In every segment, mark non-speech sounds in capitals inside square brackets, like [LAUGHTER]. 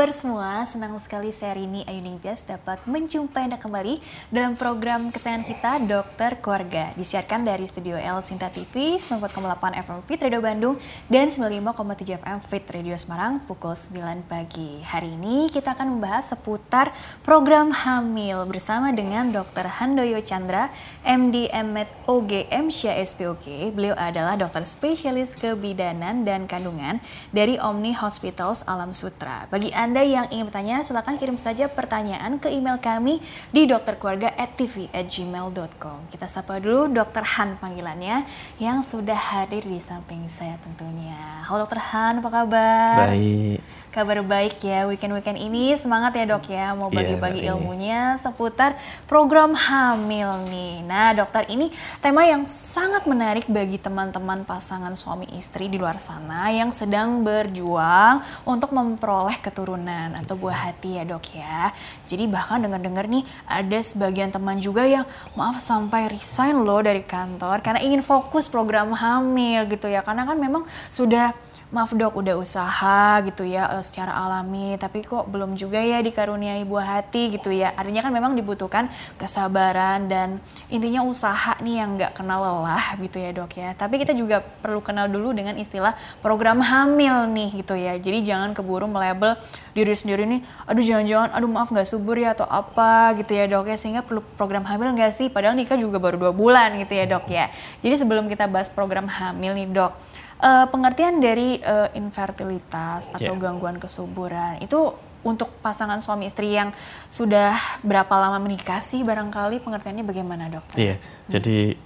Halo apa kabar semua, senang sekali saya Rini Ayu Ningtyas dapat menjumpai Anda kembali dalam program kesayangan kita Dokter Keluarga. Disiarkan dari Studio L Sinta TV 94,8 FM Fit Radio Bandung dan 95,7 FM Fit Radio Semarang pukul 9 pagi. Hari ini kita akan membahas seputar program hamil bersama dengan Dokter Handoyo Chandra MD MMed OGM SPOK Beliau adalah dokter spesialis kebidanan dan kandungan dari Omni Hospitals Alam Sutra. Bagi Anda yang ingin bertanya, silakan kirim saja pertanyaan ke email kami di dokterkeluarga@tv@gmail.com. Kita sapa dulu Dokter Han panggilannya yang sudah hadir di samping saya tentunya. Halo Dokter Han, apa kabar? Baik. Kabar baik ya, weekend-weekend ini semangat ya dok ya, mau Iya, bagi-bagi ilmunya seputar program hamil nih. Nah dokter ini tema yang sangat menarik bagi teman-teman pasangan suami istri di luar sana yang sedang berjuang untuk memperoleh keturunan atau buah hati ya dok ya. Jadi bahkan dengar-dengar nih ada sebagian teman juga yang maaf sampai resign loh dari kantor karena ingin fokus program hamil gitu ya. Karena kan memang sudah maaf dok udah usaha gitu ya eh, secara alami tapi kok belum juga ya dikaruniai buah hati gitu ya. Artinya kan memang dibutuhkan kesabaran dan intinya usaha nih yang nggak kenal lelah gitu ya dok ya. Tapi kita juga perlu kenal dulu dengan istilah program hamil nih gitu ya. Jadi jangan keburu melabel diri sendiri nih aduh jangan-jangan aduh maaf nggak subur ya atau apa gitu ya dok ya. Sehingga perlu program hamil nggak sih? Padahal nikah juga baru dua bulan gitu ya dok ya. Jadi sebelum kita bahas program hamil nih dok Eh, pengertian dari eh, infertilitas atau Ya. gangguan kesuburan itu untuk pasangan suami istri yang sudah berapa lama menikah sih barangkali pengertiannya bagaimana dokter? Iya, jadi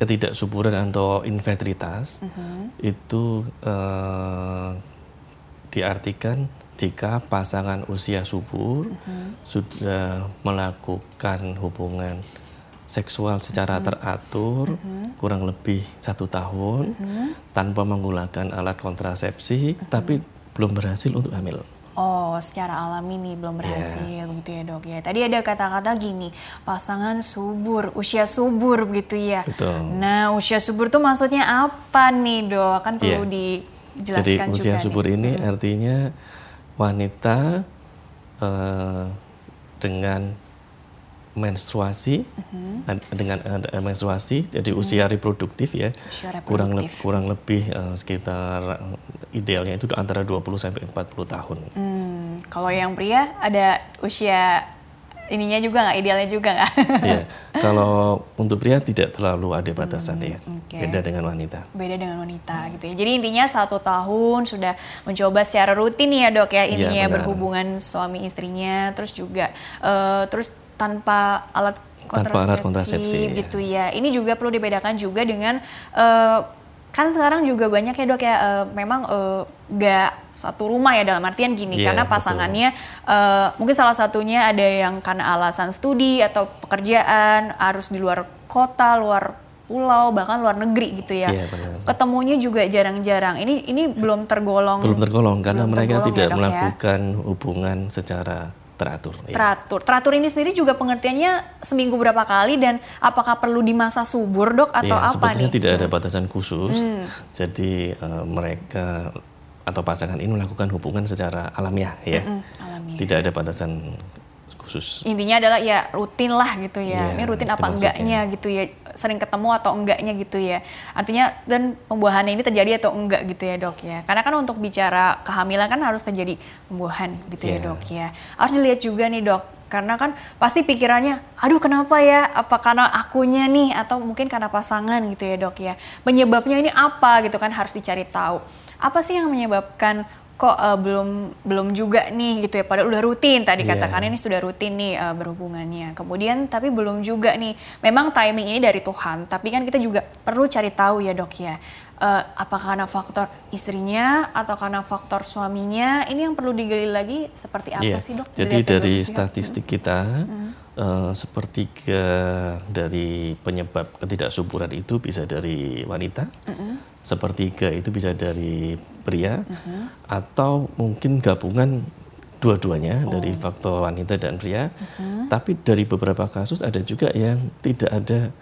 ketidaksuburan atau infertilitas itu eh, diartikan jika pasangan usia subur sudah melakukan hubungan seksual secara teratur kurang lebih satu tahun tanpa menggunakan alat kontrasepsi, tapi belum berhasil untuk hamil. Oh, secara alami nih belum berhasil begitu ya dok ya. Tadi ada kata-kata gini, pasangan subur, usia subur begitu ya. Betul. Nah, usia subur tuh maksudnya apa nih dok? Kan perlu Iya. dijelaskan Jadi juga usia nih. subur ini artinya wanita eh, dengan menstruasi dan dengan eh, menstruasi jadi usia reproduktif ya Usia kurang le- reproduktif. kurang lebih eh, sekitar eh, idealnya itu antara 20 sampai 40 tahun. Hmm, kalau yang pria ada usia ininya juga nggak idealnya juga nggak? ya, [LAUGHS] kalau untuk pria tidak terlalu ada batasan ya. Hmm, oke. Beda dengan wanita. beda dengan wanita gitu ya. Jadi intinya satu tahun sudah mencoba secara rutin ya dok ya Iya, intinya benar. berhubungan suami istrinya, terus juga eh, terus tanpa alat Tanpa alat kontrasepsi, ya. gitu ya. Ini juga perlu dibedakan juga dengan eh, kan sekarang juga banyak ya dok ya eh, memang eh, nggak satu rumah ya dalam artian gini Iya, karena betul. pasangannya eh, mungkin salah satunya ada yang karena alasan studi atau pekerjaan harus di luar kota luar pulau bahkan luar negeri gitu ya Iya, benar. ketemunya juga jarang-jarang ini ini belum tergolong Belum tergolong karena belum mereka tergolong tidak ya, ya? melakukan hubungan secara teratur. ya. teratur teratur ini sendiri juga pengertiannya seminggu berapa kali dan apakah perlu di masa subur dok atau Ya, apa sebetulnya nih Hmm. tidak ada batasan khusus. Jadi eh, mereka atau pasangan ini melakukan hubungan secara alamiah ya. alamiah. Tidak ada batasan khusus. intinya adalah ya rutin lah gitu ya. Iya, ini rutin apa maksudnya. enggaknya gitu ya. Sering ketemu atau enggaknya gitu ya. Artinya dan pembuahannya ini terjadi atau enggak gitu ya dok ya. Karena kan untuk bicara kehamilan kan harus terjadi pembuahan gitu ya Iya. dok ya. Harus dilihat juga nih dok. Karena kan pasti pikirannya, aduh kenapa ya? Apa karena akunya nih atau mungkin karena pasangan gitu ya dok ya. Penyebabnya ini apa gitu kan harus dicari tahu. Apa sih yang menyebabkan kok eh, belum belum juga nih gitu ya. Padahal udah rutin tadi Iya. katakan ini sudah rutin nih eh, berhubungannya. Kemudian tapi belum juga nih. Memang timing ini dari Tuhan tapi kan kita juga perlu cari tahu ya dok ya. Eh, apakah karena faktor istrinya atau karena faktor suaminya ini yang perlu digali lagi seperti apa Iya. sih dok? Jadi Dilihat dari dulu, ya. statistik kita eh, sepertiga dari penyebab ketidaksuburan itu bisa dari wanita, sepertiga itu bisa dari pria, atau mungkin gabungan dua-duanya Oh. dari faktor wanita dan pria. Tapi dari beberapa kasus ada juga yang tidak ada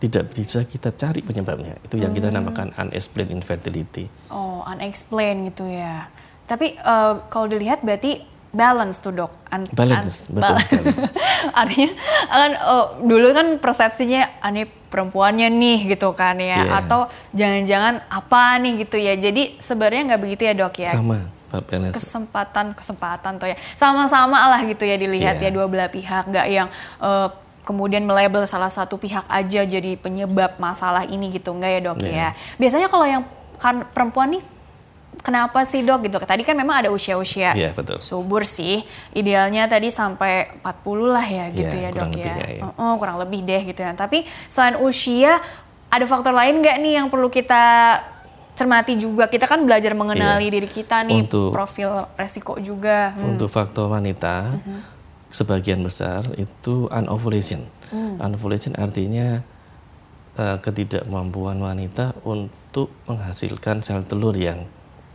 tidak bisa kita cari penyebabnya. Itu yang kita namakan unexplained infertility. Oh, unexplained gitu ya. Tapi uh, kalau dilihat berarti balance tuh dok. An balance, an betul sekali. [LAUGHS] Artinya kan oh, dulu kan persepsinya aneh perempuannya nih gitu kan ya, yeah. atau jangan-jangan apa nih gitu ya. Jadi sebenarnya nggak begitu ya dok ya. Sama. Balance. Kesempatan kesempatan tuh ya, sama-sama lah gitu ya dilihat yeah. ya dua belah pihak, nggak yang uh, kemudian melabel salah satu pihak aja jadi penyebab masalah ini gitu enggak ya dok yeah. ya biasanya kalau yang kan perempuan nih kenapa sih dok gitu? Tadi kan memang ada usia-usia yeah, betul. subur sih. Idealnya tadi sampai 40 lah ya gitu yeah, ya dok ya. ya. Uh, uh, kurang lebih deh gitu ya. Tapi selain usia ada faktor lain nggak nih yang perlu kita cermati juga? Kita kan belajar mengenali yeah. diri kita nih, untuk, profil resiko juga. Hmm. Untuk faktor wanita, -huh. sebagian besar itu anovulation. Hmm. Anovulation artinya uh, ketidakmampuan wanita untuk menghasilkan sel telur yang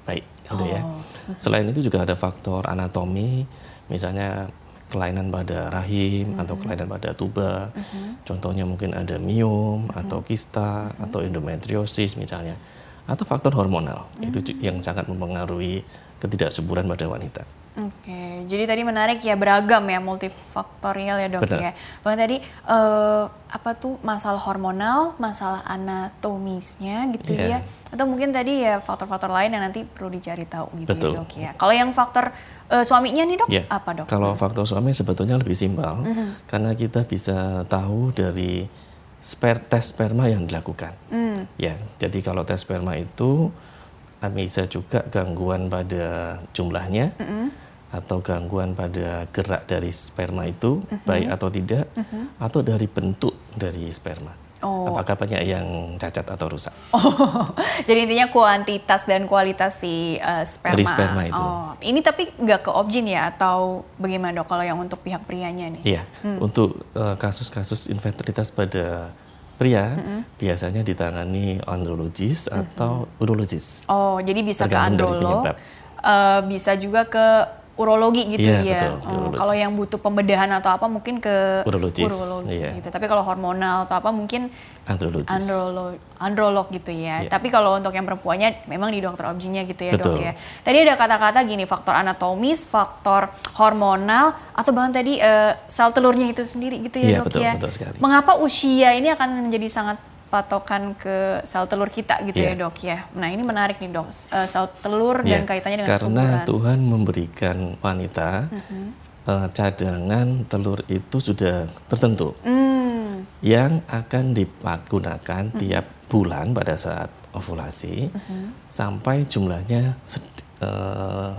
baik gitu ya. oh. ya. Selain itu juga ada faktor anatomi, misalnya kelainan pada rahim mm-hmm. atau kelainan pada tuba. Mm-hmm. Contohnya mungkin ada miom mm-hmm. atau kista mm-hmm. atau endometriosis misalnya. Atau faktor hormonal, mm-hmm. itu yang sangat mempengaruhi ketidaksuburan pada wanita. Oke, jadi tadi menarik ya beragam ya multifaktorial ya dok Benar. ya. Bang tadi uh, apa tuh masalah hormonal, masalah anatomisnya gitu yeah. ya, atau mungkin tadi ya faktor-faktor lain yang nanti perlu dicari tahu gitu ya, Betul. ya dok ya. Kalau yang faktor uh, suaminya nih dok, yeah. apa dok? Kalau faktor suami sebetulnya lebih simpel, mm -hmm. karena kita bisa tahu dari sper tes sperma yang dilakukan. Mm. Ya, jadi kalau tes sperma itu bisa juga gangguan pada jumlahnya. Mm -hmm atau gangguan pada gerak dari sperma itu uh-huh. baik atau tidak uh-huh. atau dari bentuk dari sperma. Oh. Apakah banyak yang cacat atau rusak? Oh, [LAUGHS] jadi intinya kuantitas dan kualitas si uh, sperma. Dari sperma itu. Oh, ini tapi nggak ke objin ya atau bagaimana dok kalau yang untuk pihak prianya nih? Iya, hmm. untuk uh, kasus-kasus infertilitas pada pria mm-hmm. biasanya ditangani andrologis mm-hmm. atau urologis. Oh, jadi bisa ke androlog, uh, bisa juga ke urologi gitu yeah, ya. Betul, hmm, kalau yang butuh pembedahan atau apa mungkin ke urologis, urologi yeah. gitu. Tapi kalau hormonal atau apa mungkin andrologis. Androlog, androlog gitu ya. Yeah. Tapi kalau untuk yang perempuannya memang di dokter objinnya gitu ya, Betul. Dok ya. Tadi ada kata-kata gini, faktor anatomis, faktor hormonal atau bahkan tadi uh, sel telurnya itu sendiri gitu ya, yeah, Dok betul, ya. Betul sekali. Mengapa usia ini akan menjadi sangat patokan ke sel telur kita gitu yeah. ya dok ya. Nah ini menarik nih dok, uh, sel telur yeah. dan kaitannya dengan Karena Tuhan memberikan wanita mm -hmm. uh, cadangan telur itu sudah tertentu mm. yang akan dipagunakan mm -hmm. tiap bulan pada saat ovulasi mm -hmm. sampai jumlahnya uh,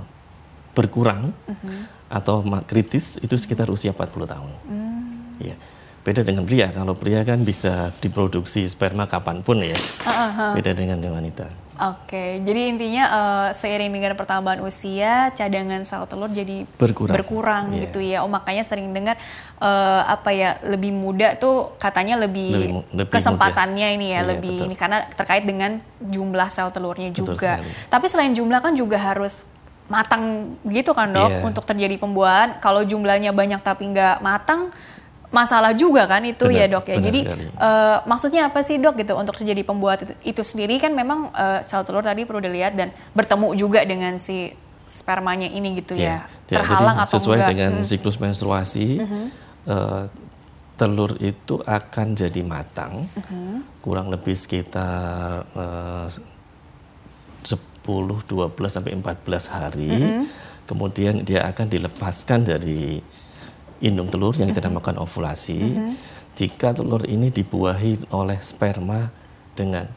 berkurang mm -hmm. atau kritis itu sekitar usia 40 tahun. Mm. Yeah Beda dengan pria, kalau pria kan bisa diproduksi sperma kapan pun ya. Uh-huh. Beda dengan wanita. Oke, jadi intinya uh, seiring dengan pertambahan usia, cadangan sel telur jadi berkurang, berkurang yeah. gitu ya. Oh makanya sering dengar uh, apa ya lebih muda tuh katanya lebih, lebih, lebih kesempatannya muda. ini ya yeah, lebih betul. ini karena terkait dengan jumlah sel telurnya juga. Tapi selain jumlah kan juga harus matang gitu kan dok yeah. untuk terjadi pembuahan. Kalau jumlahnya banyak tapi nggak matang masalah juga kan itu ya, benar, ya dok ya. Jadi uh, maksudnya apa sih dok gitu untuk terjadi pembuat itu, itu sendiri kan memang uh, sel telur tadi perlu dilihat dan bertemu juga dengan si spermanya ini gitu ya, ya. terhalang Jadi, atau sesuai enggak. dengan hmm. siklus menstruasi hmm. uh, telur itu akan jadi matang hmm. kurang lebih sekitar uh, 10, 12 sampai 14 hari. Hmm. Kemudian dia akan dilepaskan dari indung telur yang kita namakan ovulasi. Mm -hmm. Jika telur ini dibuahi oleh sperma dengan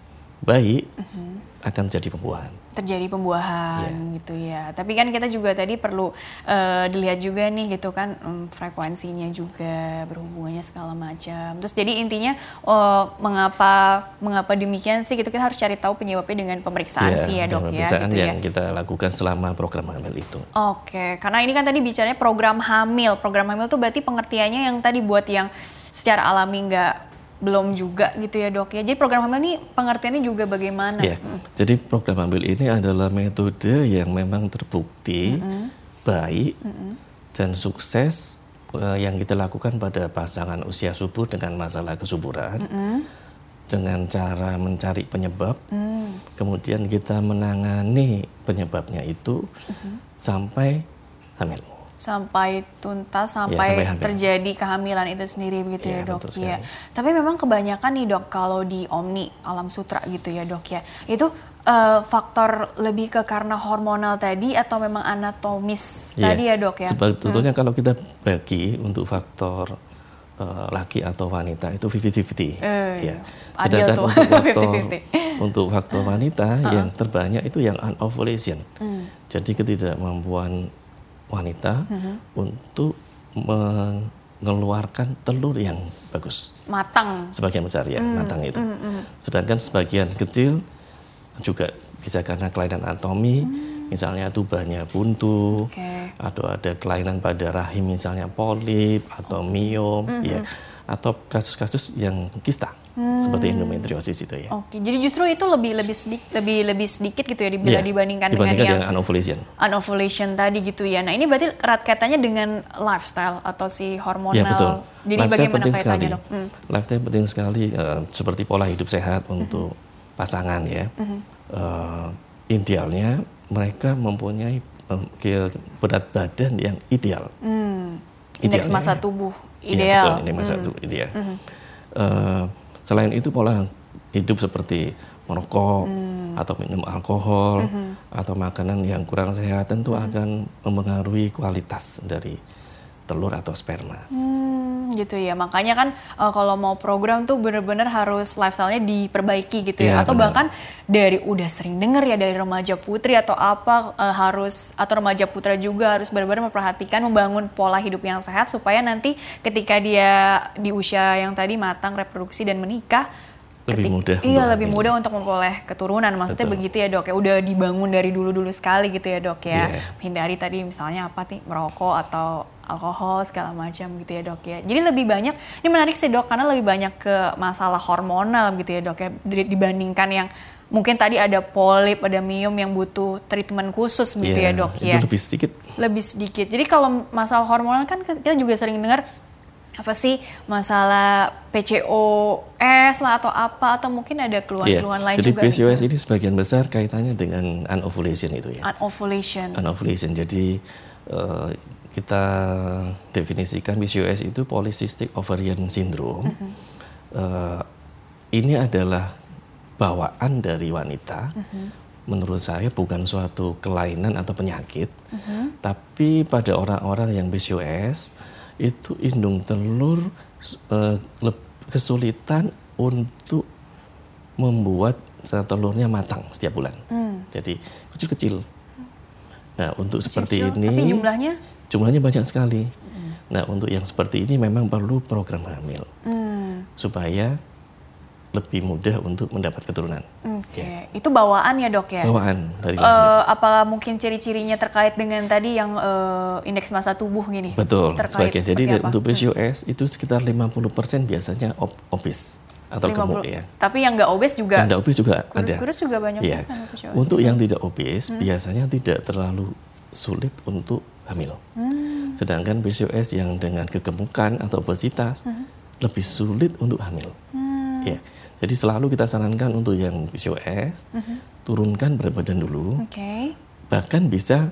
baik, mm -hmm. akan jadi pembuahan terjadi pembuahan yeah. gitu ya. Tapi kan kita juga tadi perlu uh, dilihat juga nih gitu kan um, frekuensinya juga berhubungannya segala macam. Terus jadi intinya oh, mengapa mengapa demikian sih gitu kita harus cari tahu penyebabnya dengan pemeriksaan yeah, sih ya dok ya. Pemeriksaan gitu yang ya. kita lakukan selama program hamil itu. Oke, okay. karena ini kan tadi bicaranya program hamil. Program hamil tuh berarti pengertiannya yang tadi buat yang secara alami nggak belum juga gitu ya dok ya. Jadi program hamil ini pengertiannya juga bagaimana? Ya, hmm. jadi program hamil ini adalah metode yang memang terbukti -hmm. baik -hmm. dan sukses uh, yang kita lakukan pada pasangan usia subur dengan masalah kesuburan. -hmm. dengan cara mencari penyebab, hmm. kemudian kita menangani penyebabnya itu hmm. sampai hamil. Sampai tuntas, iya, sampai, ya, sampai terjadi kehamilan itu sendiri begitu ya, ya dok ya. Tapi memang kebanyakan nih dok kalau di Omni Alam Sutra gitu ya dok ya, itu uh, faktor lebih ke karena hormonal tadi atau memang anatomis ya, tadi ya dok ya? Sebetulnya hmm. kalau kita bagi untuk faktor uh, laki atau wanita itu 50-50 uh, ya. Sedangkan tuh. untuk [LAUGHS] faktor 50 untuk faktor [LAUGHS] wanita uh -uh. yang terbanyak itu yang anovulation. Hmm. Jadi ketidakmampuan wanita uh -huh. untuk mengeluarkan telur yang bagus. Matang. Sebagian besar ya, hmm. matang itu. Hmm, hmm. Sedangkan sebagian kecil juga bisa karena kelainan anatomi. Hmm misalnya tubahnya buntu, okay. atau ada kelainan pada rahim misalnya polip atau miom, mm -hmm. ya, atau kasus-kasus yang kista hmm. seperti endometriosis itu ya. Oke, jadi justru itu lebih lebih sedikit lebih lebih sedikit gitu ya bila yeah, dibandingkan, dibandingkan dengan, dengan yang anovulation. Anovulation tadi gitu ya. Nah ini berarti erat kaitannya dengan lifestyle atau si hormonal. Ya betul. Jadi lifestyle bagaimana penting sekali. dok? Hmm. Lifestyle penting sekali uh, seperti pola hidup sehat untuk mm -hmm. pasangan ya. Mm -hmm. uh, idealnya mereka mempunyai um, berat badan yang ideal. Hmm. Indeks masa tubuh iya, ideal. Ya, betul, indeks masa hmm. tubuh ideal. Hmm. Uh, selain itu pola hidup seperti merokok hmm. atau minum alkohol hmm. atau makanan yang kurang sehat tentu hmm. akan mempengaruhi kualitas dari telur atau sperma. Hmm gitu ya makanya kan uh, kalau mau program tuh bener-bener harus lifestyle-nya diperbaiki gitu ya, ya atau bener. bahkan dari udah sering denger ya dari remaja putri atau apa uh, harus atau remaja putra juga harus benar-benar memperhatikan membangun pola hidup yang sehat supaya nanti ketika dia di usia yang tadi matang reproduksi dan menikah lebih mudah iya lebih mudah untuk memperoleh keturunan maksudnya Betul. begitu ya dok ya udah dibangun dari dulu dulu sekali gitu ya dok ya yeah. hindari tadi misalnya apa nih merokok atau alkohol segala macam gitu ya dok ya. Jadi lebih banyak ini menarik sih dok karena lebih banyak ke masalah hormonal gitu ya dok ya dibandingkan yang mungkin tadi ada polip, ada miom yang butuh treatment khusus gitu yeah, ya dok ya. Itu lebih sedikit. Lebih sedikit. Jadi kalau masalah hormonal kan kita juga sering dengar apa sih masalah PCOS lah atau apa atau mungkin ada keluhan-keluhan yeah. lain Jadi juga. Jadi PCOS gitu. ini sebagian besar kaitannya dengan anovulation itu ya. Anovulation. Anovulation. Jadi uh, kita definisikan PCOS itu polycystic ovarian syndrome. Mm -hmm. uh, ini adalah bawaan dari wanita. Mm -hmm. Menurut saya bukan suatu kelainan atau penyakit, mm -hmm. tapi pada orang-orang yang PCOS itu indung telur uh, kesulitan untuk membuat telurnya matang setiap bulan. Mm. Jadi kecil-kecil. Nah, untuk kecil, seperti ini Tapi jumlahnya jumlahnya banyak sekali. Hmm. Nah, untuk yang seperti ini memang perlu program hamil hmm. supaya lebih mudah untuk mendapat keturunan. Oke, okay. ya. itu bawaan ya dok ya? Bawaan dari lahir. Uh, apakah mungkin ciri-cirinya terkait dengan tadi yang uh, indeks masa tubuh gini? Betul, terkait sebagai jadi apa? untuk PCOS hmm. itu sekitar 50% biasanya ob obes atau 50. gemuk ya. Tapi yang nggak obes juga? Yang nggak obes juga kurus, ada. Kurus juga banyak ya. Untuk yang tidak obes hmm. biasanya tidak terlalu sulit untuk hamil. Hmm. Sedangkan PCOS yang dengan kegemukan atau obesitas hmm. lebih sulit untuk hamil. Hmm. Ya. Jadi selalu kita sarankan untuk yang PCOS hmm. turunkan berat badan dulu. Okay. Bahkan bisa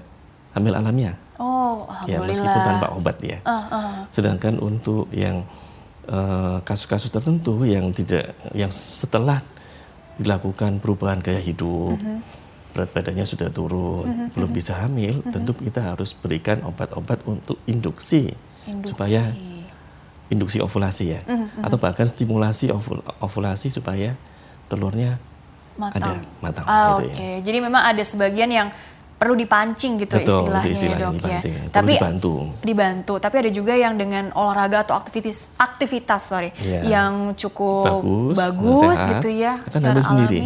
hamil alamiah. Oh, Ya, meskipun tanpa obat ya. Uh, uh. Sedangkan untuk yang eh, kasus-kasus uh, tertentu yang tidak yang setelah dilakukan perubahan gaya hidup, uh -huh berat badannya sudah turun, mm -hmm. belum mhm. bisa hamil, mm -hmm. tentu kita harus berikan obat-obat untuk induksi, induksi supaya induksi ovulasi ya, mm -hmm. atau bahkan stimulasi ovul ovulasi supaya telurnya matang. ada matang. Ah, gitu Oke, okay. ya. jadi memang ada sebagian yang perlu dipancing gitu Betul, istilahnya, istilahnya ya dok dipancing. ya. Tapi dibantu. Dibantu. Tapi ada juga yang dengan olahraga atau aktivitas aktivitas sorry yeah. yang cukup bagus, bagus sehat, gitu ya akan secara alami. Sendiri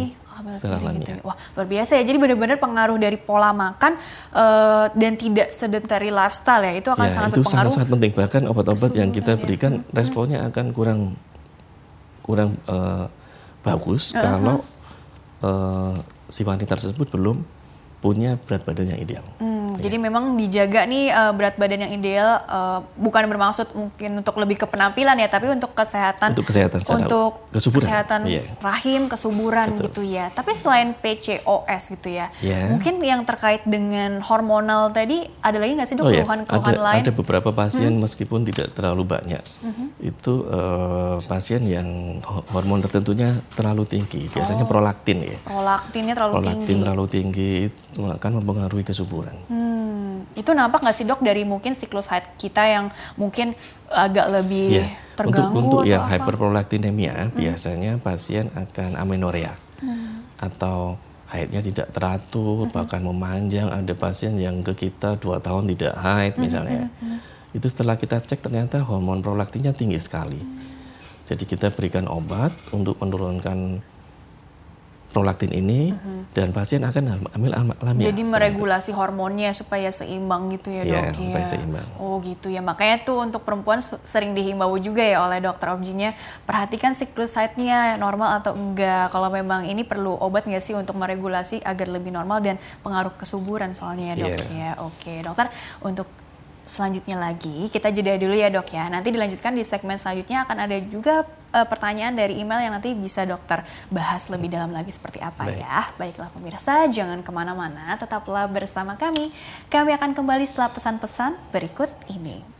sendiri gitu. Ya. Wah luar biasa ya. Jadi benar-benar pengaruh dari pola makan uh, dan tidak sedentary lifestyle ya itu akan ya, sangat itu berpengaruh. sangat sangat penting. Bahkan obat-obat yang kita ya. berikan ya. responnya akan kurang kurang uh, bagus uh -huh. kalau uh, si wanita tersebut belum punya berat badan yang ideal. Hmm, Jadi memang dijaga nih uh, berat badan yang ideal uh, bukan bermaksud mungkin untuk lebih ke penampilan ya, tapi untuk kesehatan untuk kesehatan untuk kesuburan. kesehatan yeah. rahim, kesuburan Betul. gitu ya. Tapi selain PCOS gitu ya, yeah. mungkin yang terkait dengan hormonal tadi ada lagi nggak sih dok oh, keluhan-keluhan yeah. lain? Ada beberapa pasien hmm. meskipun tidak terlalu banyak, hmm. itu uh, pasien yang hormon tertentunya terlalu tinggi, biasanya oh. prolaktin ya. Prolaktinnya terlalu prolaktin tinggi. terlalu tinggi itu akan mempengaruhi kesuburan. Hmm. Itu nampak nggak sih dok dari mungkin siklus haid kita yang mungkin agak lebih yeah. terganggu Untuk, untuk yang apa? hyperprolaktinemia hmm. biasanya pasien akan amenorea hmm. atau haidnya tidak teratur, hmm. bahkan memanjang. Ada pasien yang ke kita dua tahun tidak haid hmm. misalnya. Hmm. Itu setelah kita cek ternyata hormon prolaktinnya tinggi sekali. Hmm. Jadi kita berikan obat untuk menurunkan prolaktin ini uh-huh. dan pasien akan ambil alamiah. Jadi meregulasi itu. hormonnya supaya seimbang gitu ya iya, dok ya. seimbang. Oh gitu ya. Makanya tuh untuk perempuan sering dihimbau juga ya oleh dokter objinya perhatikan siklus haidnya normal atau enggak. Kalau memang ini perlu obat nggak sih untuk meregulasi agar lebih normal dan pengaruh kesuburan soalnya ya dok yeah. ya. Oke dokter untuk selanjutnya lagi kita jeda dulu ya dok ya. Nanti dilanjutkan di segmen selanjutnya akan ada juga uh, pertanyaan dari email yang nanti bisa dokter bahas lebih dalam lagi seperti apa Baik. ya. Baiklah pemirsa, jangan ke mana-mana, tetaplah bersama kami. Kami akan kembali setelah pesan-pesan berikut ini.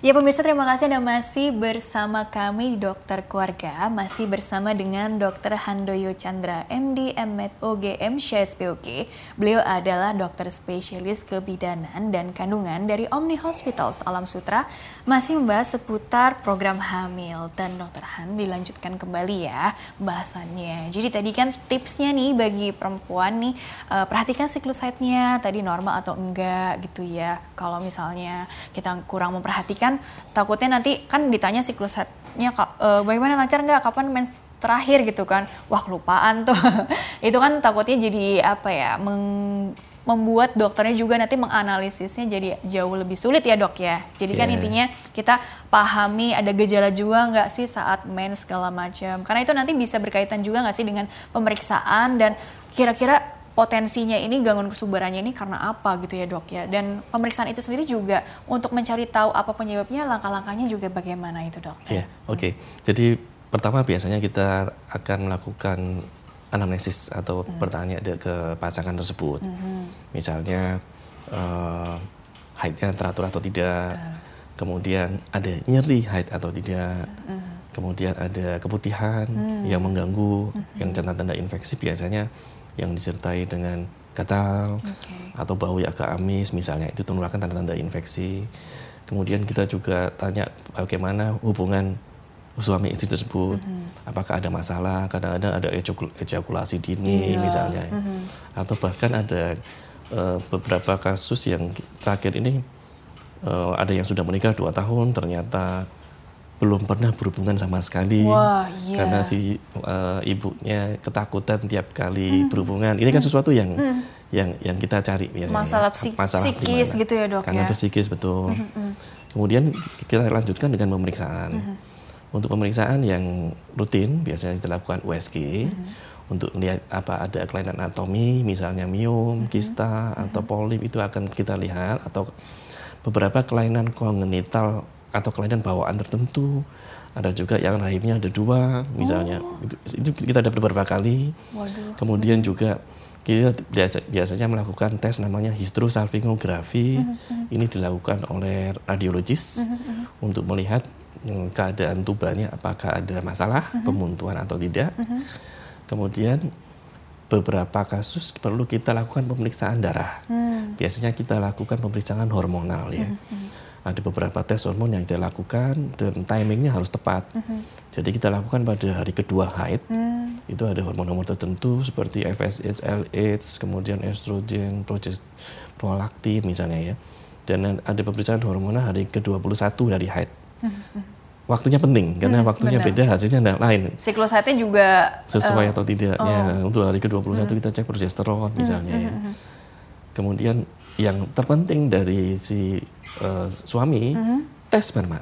Ya pemirsa terima kasih Anda masih bersama kami Dokter Keluarga, masih bersama dengan Dokter Handoyo Chandra, MD, MMed, OGM, SHSPOK. Beliau adalah dokter spesialis kebidanan dan kandungan dari Omni Hospital Alam Sutra, masih membahas seputar program hamil. Dan Dokter Han dilanjutkan kembali ya bahasannya. Jadi tadi kan tipsnya nih bagi perempuan nih, uh, perhatikan siklus haidnya, tadi normal atau enggak gitu ya. Kalau misalnya kita kurang memperhatikan takutnya nanti kan ditanya siklus headnya e, bagaimana lancar nggak? Kapan mens terakhir? Gitu kan. Wah kelupaan tuh. [LAUGHS] Itu kan takutnya jadi apa ya meng, membuat dokternya juga nanti menganalisisnya jadi jauh lebih sulit ya dok ya. Jadi yeah. kan iya. intinya kita pahami ada gejala juga nggak sih saat mens segala macam. Karena itu nanti bisa berkaitan juga nggak sih dengan pemeriksaan dan kira-kira potensinya ini gangguan kesuburannya ini karena apa gitu ya dok ya dan pemeriksaan itu sendiri juga untuk mencari tahu apa penyebabnya langkah-langkahnya juga bagaimana itu dok? Iya oke okay. jadi pertama biasanya kita akan melakukan anamnesis atau hmm. bertanya ke pasangan tersebut hmm. misalnya uh, haidnya teratur atau tidak uh. kemudian ada nyeri haid atau tidak hmm. kemudian ada keputihan hmm. yang mengganggu hmm. yang tanda-tanda infeksi biasanya yang disertai dengan gatal okay. atau bau yang agak amis misalnya itu merupakan tanda-tanda infeksi. Kemudian kita juga tanya bagaimana hubungan suami istri tersebut, mm -hmm. apakah ada masalah, kadang-kadang ada ejakulasi dini yeah. misalnya, mm -hmm. atau bahkan ada uh, beberapa kasus yang terakhir ini uh, ada yang sudah menikah dua tahun ternyata belum pernah berhubungan sama sekali Wah, iya. karena si uh, ibunya ketakutan tiap kali hmm. berhubungan. Ini kan hmm. sesuatu yang hmm. yang yang kita cari biasanya. Masalah, psik Masalah psikis di mana. gitu ya dok karena ya. psikis betul. Hmm, hmm, hmm. Kemudian kita lanjutkan dengan pemeriksaan. Hmm. Untuk pemeriksaan yang rutin biasanya kita lakukan USG. Hmm. Untuk lihat apa ada kelainan anatomi, misalnya miom, hmm. kista, hmm. atau polip itu akan kita lihat atau beberapa kelainan kongenital atau kelainan bawaan tertentu. Ada juga yang rahimnya ada dua, misalnya. Oh. Itu kita ada beberapa kali. Waduh. Kemudian juga kita biasa, biasanya melakukan tes namanya histosalpingografi. Uh -huh. Ini dilakukan oleh radiologis uh -huh. untuk melihat mm, keadaan tubuhnya apakah ada masalah uh -huh. pemuntuan atau tidak. Uh -huh. Kemudian beberapa kasus perlu kita lakukan pemeriksaan darah. Hmm. Biasanya kita lakukan pemeriksaan hormonal ya. Hmm. Hmm ada beberapa tes hormon yang kita lakukan dan timingnya harus tepat. Mm -hmm. Jadi kita lakukan pada hari kedua haid. Mm. Itu ada hormon-hormon tertentu seperti FSH, LH, kemudian estrogen, prolaktin misalnya ya. Dan ada pemeriksaan hormonal hari ke-21 dari haid. Mm -hmm. waktunya penting karena waktunya benar. beda hasilnya tidak lain Siklus haidnya juga sesuai eh, atau tidaknya untuk hari ke-21 kita cek progesteron misalnya ya kemudian yang terpenting dari si eh, suami tes sperma.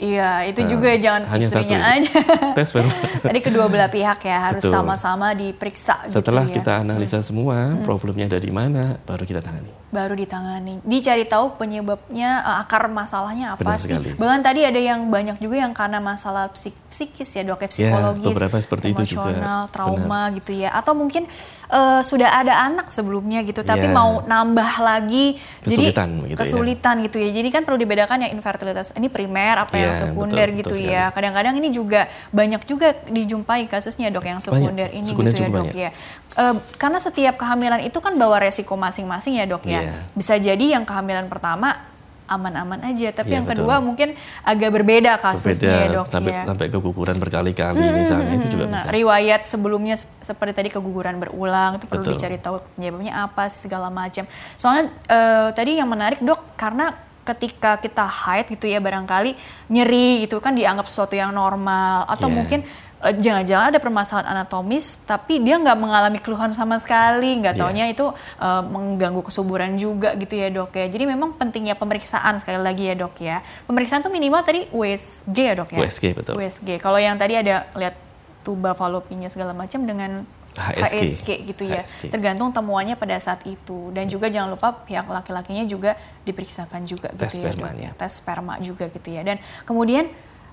Iya, itu Nah, juga jangan hanya istrinya satu aja. [LAUGHS] tes sperma. Tadi kedua belah pihak ya harus sama-sama diperiksa setelah gitu ya. kita analisa semua problemnya dari mana baru kita tangani baru ditangani. Dicari tahu penyebabnya eh, akar masalahnya apa Benar sih. sekali. Bahkan tadi ada yang banyak juga yang karena masalah psik- psikis ya dok ya psikologis, beberapa seperti itu juga. trauma gitu ya. Atau mungkin eh, sudah ada anak sebelumnya gitu tapi Ya. mau nambah lagi Kesulitan jadi gitu ya. kesulitan gitu ya. Jadi kan perlu dibedakan yang infertilitas ini primer apa yang Ya, sekunder betul, gitu betul ya. Kadang-kadang ini juga banyak juga dijumpai kasusnya dok yang sekunder ini Sekunder gitu ya dok banyak. ya. Eh, karena setiap kehamilan itu kan bawa resiko masing-masing ya dok ya. Iya. Bisa jadi yang kehamilan pertama aman-aman aja, tapi Iya, yang betul. kedua mungkin agak berbeda kasusnya ya berbeda dok sampai ya. sampai keguguran berkali-kali misalnya itu juga Nah, bisa riwayat sebelumnya sep- seperti tadi keguguran berulang itu perlu Betul. dicari tahu penyebabnya apa segala macam. Soalnya eh, tadi yang menarik dok karena ketika kita haid gitu ya barangkali nyeri gitu kan dianggap sesuatu yang normal atau Iya. mungkin jangan-jangan ada permasalahan anatomis tapi dia nggak mengalami keluhan sama sekali nggak Iya. taunya itu eh, mengganggu kesuburan juga gitu ya dok ya jadi memang pentingnya pemeriksaan sekali lagi ya dok ya pemeriksaan tuh minimal tadi USG ya dok ya USG, betul. USG kalau yang tadi ada lihat tuba falopinya segala macam dengan HSG. HSG gitu ya HSG. tergantung temuannya pada saat itu dan juga jangan lupa pihak laki-lakinya juga diperiksakan juga Tes gitu ya dok. spermanya. tes sperma juga gitu ya dan kemudian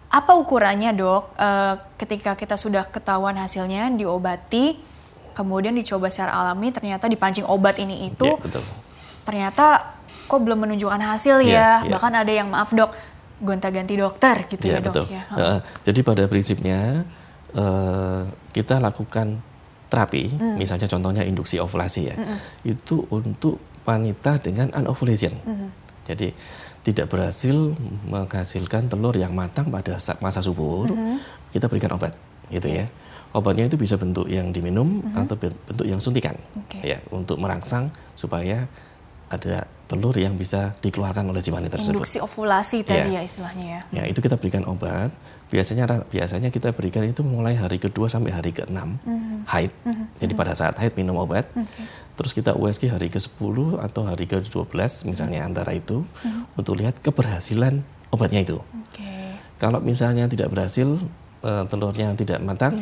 apa ukurannya dok Eh, ketika kita sudah ketahuan hasilnya diobati kemudian dicoba secara alami ternyata dipancing obat ini itu Iya, betul ternyata kok belum menunjukkan hasil Iya, ya iya. bahkan ada yang maaf dok gonta-ganti dokter gitu ya, Iya, dok betul. ya Heeh. jadi pada prinsipnya eh, kita lakukan terapi, Hmm. misalnya contohnya induksi ovulasi ya, itu untuk wanita dengan anovulation. Hmm. Jadi tidak berhasil menghasilkan telur yang matang pada sa- masa subur, Hmm. kita berikan obat, gitu ya. Obatnya itu bisa bentuk yang diminum atau ben- bentuk yang suntikan, Hmm. Oke. ya, untuk merangsang supaya ada telur yang bisa dikeluarkan oleh si wanita tersebut. induksi ovulasi tadi Iya. ya istilahnya ya Ya, itu kita berikan obat. Biasanya biasanya kita berikan itu mulai hari kedua sampai hari ke-6 haid. Jadi pada saat haid minum obat. Terus kita USG hari ke-10 atau hari ke-12 misalnya antara itu untuk lihat keberhasilan obatnya itu. oke Kalau misalnya tidak berhasil eh, telurnya tidak matang,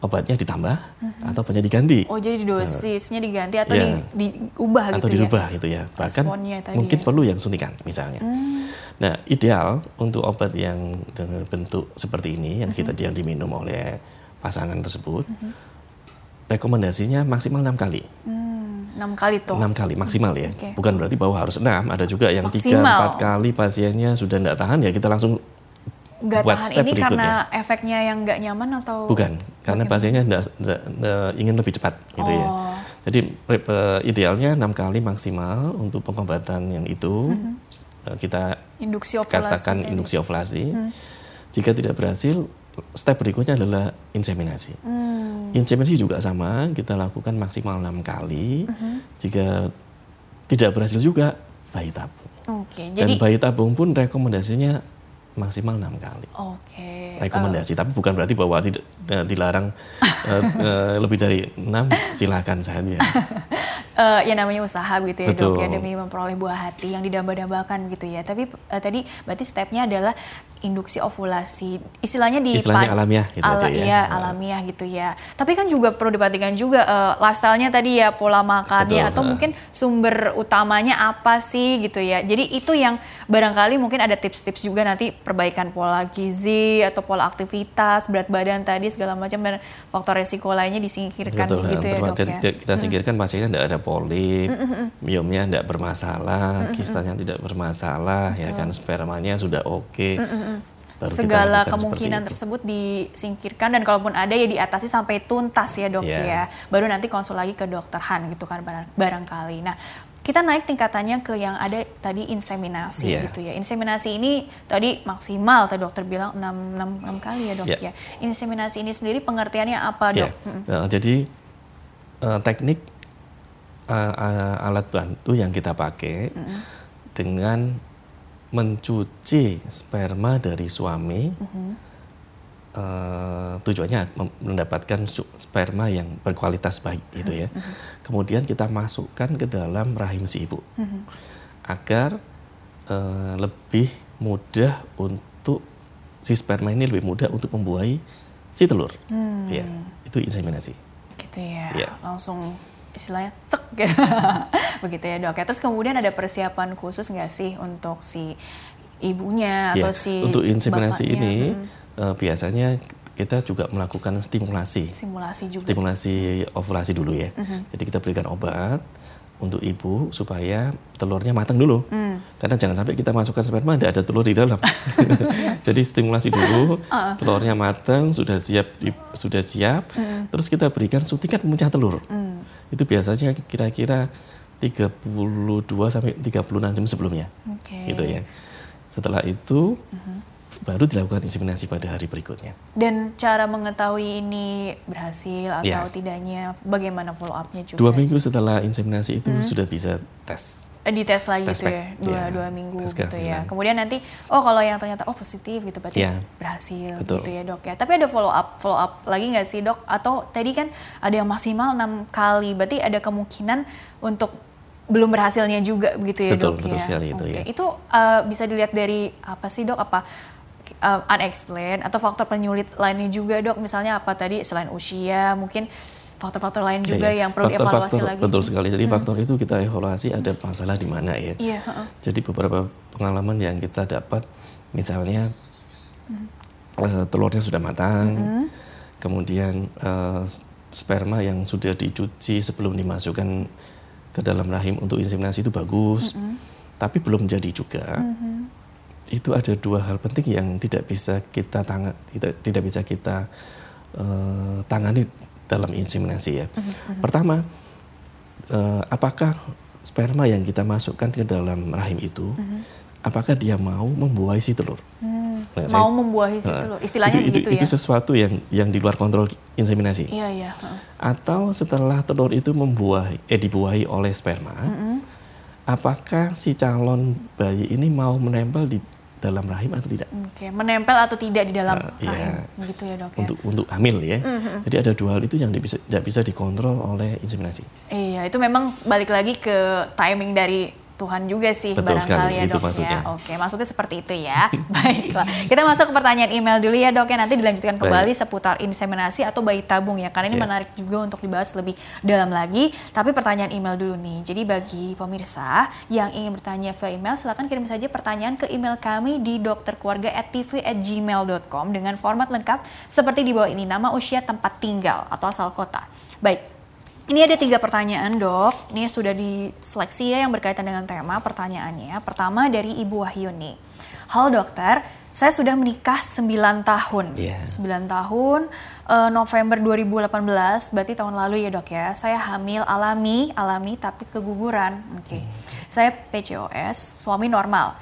obatnya ditambah atau obatnya diganti. oh jadi dosisnya diganti atau Ya. di, diubah atau gitu dirubah ya gitu ya. Bahkan mungkin ya. perlu yang suntikan misalnya. Nah, ideal untuk obat yang dengan bentuk seperti ini yang kita yang diminum oleh pasangan tersebut, rekomendasinya maksimal enam kali. Hmm, enam kali tuh enam kali maksimal ya. Oke. Bukan berarti bahwa harus enam. Ada juga yang tiga empat kali pasiennya sudah tidak tahan ya kita langsung nggak buat tahan step ini berikutnya. karena efeknya yang nggak nyaman atau Bukan, karena pasiennya nggak- nggak- nggak ingin lebih cepat gitu ya. Oh. Jadi re- eh, idealnya enam kali maksimal untuk pengobatan yang itu eh, kita induksi ovulasi katakan tadi. induksi ovulasi. Jika tidak berhasil, step berikutnya adalah inseminasi. Hmm, Inseminasi juga sama, kita lakukan maksimal enam kali. Mm-hmm. Jika tidak berhasil juga, bayi tabung. oke Dan jadi bayi tabung pun rekomendasinya maksimal enam kali oke rekomendasi tapi bukan berarti bahwa tidak eh, dilarang eh, [LAUGHS] eh, lebih dari enam silakan saja [LAUGHS] Eh, ya namanya usaha gitu ya dok ya Betul. demi memperoleh buah hati yang didamba-dambakan gitu ya tapi eh, tadi berarti stepnya adalah induksi ovulasi istilahnya di Istilahnya alamiah gitu aja ya. iya alamiah gitu ya. Tapi kan juga perlu diperhatikan juga eh, lifestyle-nya tadi ya pola makannya Betul, atau ha. mungkin sumber utamanya apa sih gitu ya. Jadi itu yang barangkali mungkin ada tips-tips juga nanti perbaikan pola gizi atau pola aktivitas berat badan tadi segala macam dan faktor resiko lainnya disingkirkan Betul, gitu ya dok ya. kita- kita singkirkan pasiennya tidak ada polip, miomnya tidak bermasalah, kistanya tidak bermasalah, ya kan? Spermanya sudah oke. Baru segala kemungkinan tersebut disingkirkan dan kalaupun ada ya diatasi sampai tuntas ya dok Iya. ya baru nanti konsul lagi ke dokter Han gitu kan barang- barangkali nah kita naik tingkatannya ke yang ada tadi inseminasi Iya. gitu ya inseminasi ini tadi maksimal tadi dokter bilang 6, 6, kali ya dok Iya. ya inseminasi ini sendiri pengertiannya apa Ya, dok Mm-mm. nah, jadi eh, teknik eh, eh, alat bantu yang kita pakai dengan mencuci sperma dari suami uh, tujuannya mem- mendapatkan su- sperma yang berkualitas baik gitu ya. Kemudian kita masukkan ke dalam rahim si ibu agar uh, lebih mudah untuk si sperma ini lebih mudah untuk membuahi si telur. Ya, itu inseminasi. Gitu ya. Iya. Langsung istilahnya tek ya. [LAUGHS] Begitu ya dok ya. Terus kemudian ada persiapan khusus nggak sih untuk si ibunya Ya, atau si untuk inseminasi bapaknya? ini Hmm, eh, biasanya kita juga melakukan stimulasi, simulasi juga. stimulasi ovulasi dulu ya. Mhm. Jadi kita berikan obat untuk ibu supaya telurnya matang dulu. Hmm. Karena jangan sampai kita masukkan sperma tidak ada telur di dalam. [LAUGHS] Jadi stimulasi dulu, Ah. telurnya matang, sudah siap sudah siap, Hmm. terus kita berikan suntikan pemuncah telur. Itu biasanya kira-kira 32 sampai 36 jam sebelumnya. Oke. Mhm. Gitu ya. Setelah itu baru dilakukan inseminasi pada hari berikutnya. Dan cara mengetahui ini berhasil atau Ya. tidaknya, bagaimana follow up-nya juga? Dua minggu setelah inseminasi itu sudah bisa tes. Eh, dites lagi Tes gitu ya, dua, ya, dua minggu tes gitu ya. Kemudian nanti, oh kalau yang ternyata oh positif gitu berarti Ya. berhasil Betul. gitu ya dok ya. Tapi ada follow up, follow up lagi nggak sih dok? Atau tadi kan ada yang maksimal enam kali, berarti ada kemungkinan untuk belum berhasilnya juga begitu ya Betul, dok betul ya. sekali itu, Oke. ya. Itu uh, bisa dilihat dari apa sih dok? Apa uh, unexplained atau faktor penyulit lainnya juga dok? Misalnya apa tadi selain usia, mungkin faktor-faktor lain juga Ya, ya. yang perlu dievaluasi Faktor-faktor- lagi. Hmm. Betul sekali. Jadi faktor itu kita evaluasi ada masalah di mana ya. Iya. heeh. Jadi beberapa pengalaman yang kita dapat, misalnya Hmm. eh, telurnya sudah matang, kemudian eh, sperma yang sudah dicuci sebelum dimasukkan ke dalam rahim untuk inseminasi itu bagus, tapi belum jadi juga. Itu ada dua hal penting yang tidak bisa kita tangan, tidak tidak bisa kita eh, tangani dalam inseminasi ya. Pertama, eh, apakah sperma yang kita masukkan ke dalam rahim itu, apakah dia mau membuahi si telur? Hmm, Nah, saya- mau membuahi situ Nah, loh, istilahnya itu, itu, begitu itu ya. sesuatu yang yang di luar kontrol inseminasi. Iya iya. Atau setelah telur itu membuahi, eh dibuahi oleh sperma, apakah si calon bayi ini mau menempel di dalam rahim atau tidak? Oke, menempel atau tidak di dalam iya. rahim, gitu ya dok ya. Untuk untuk hamil ya. Jadi ada dua hal itu yang bisa, tidak bisa dikontrol oleh inseminasi. Iya, itu memang balik lagi ke timing dari Tuhan juga sih Betul barangkali sekali, ya itu dok maksudnya. ya. Oke, maksudnya seperti itu ya. [LAUGHS] Baiklah, kita masuk ke pertanyaan email dulu ya dok ya. Nanti dilanjutkan Baik. kembali seputar inseminasi atau bayi tabung ya. Karena ini Ya. menarik juga untuk dibahas lebih dalam lagi. Tapi pertanyaan email dulu nih. Jadi bagi pemirsa yang ingin bertanya via email, silahkan kirim saja pertanyaan ke email kami di dokterkeluarga@tv@gmail.com dengan format lengkap seperti di bawah ini nama, usia, tempat tinggal atau asal kota. Baik, ini ada tiga pertanyaan dok. Ini sudah diseleksi ya yang berkaitan dengan tema pertanyaannya. Pertama dari Ibu Wahyuni. Halo dokter, saya sudah menikah 9 tahun. Iya. 9 tahun, eh, November 2018, berarti tahun lalu ya dok ya. Saya hamil alami, alami tapi keguguran. Oke. Saya PCOS, suami normal.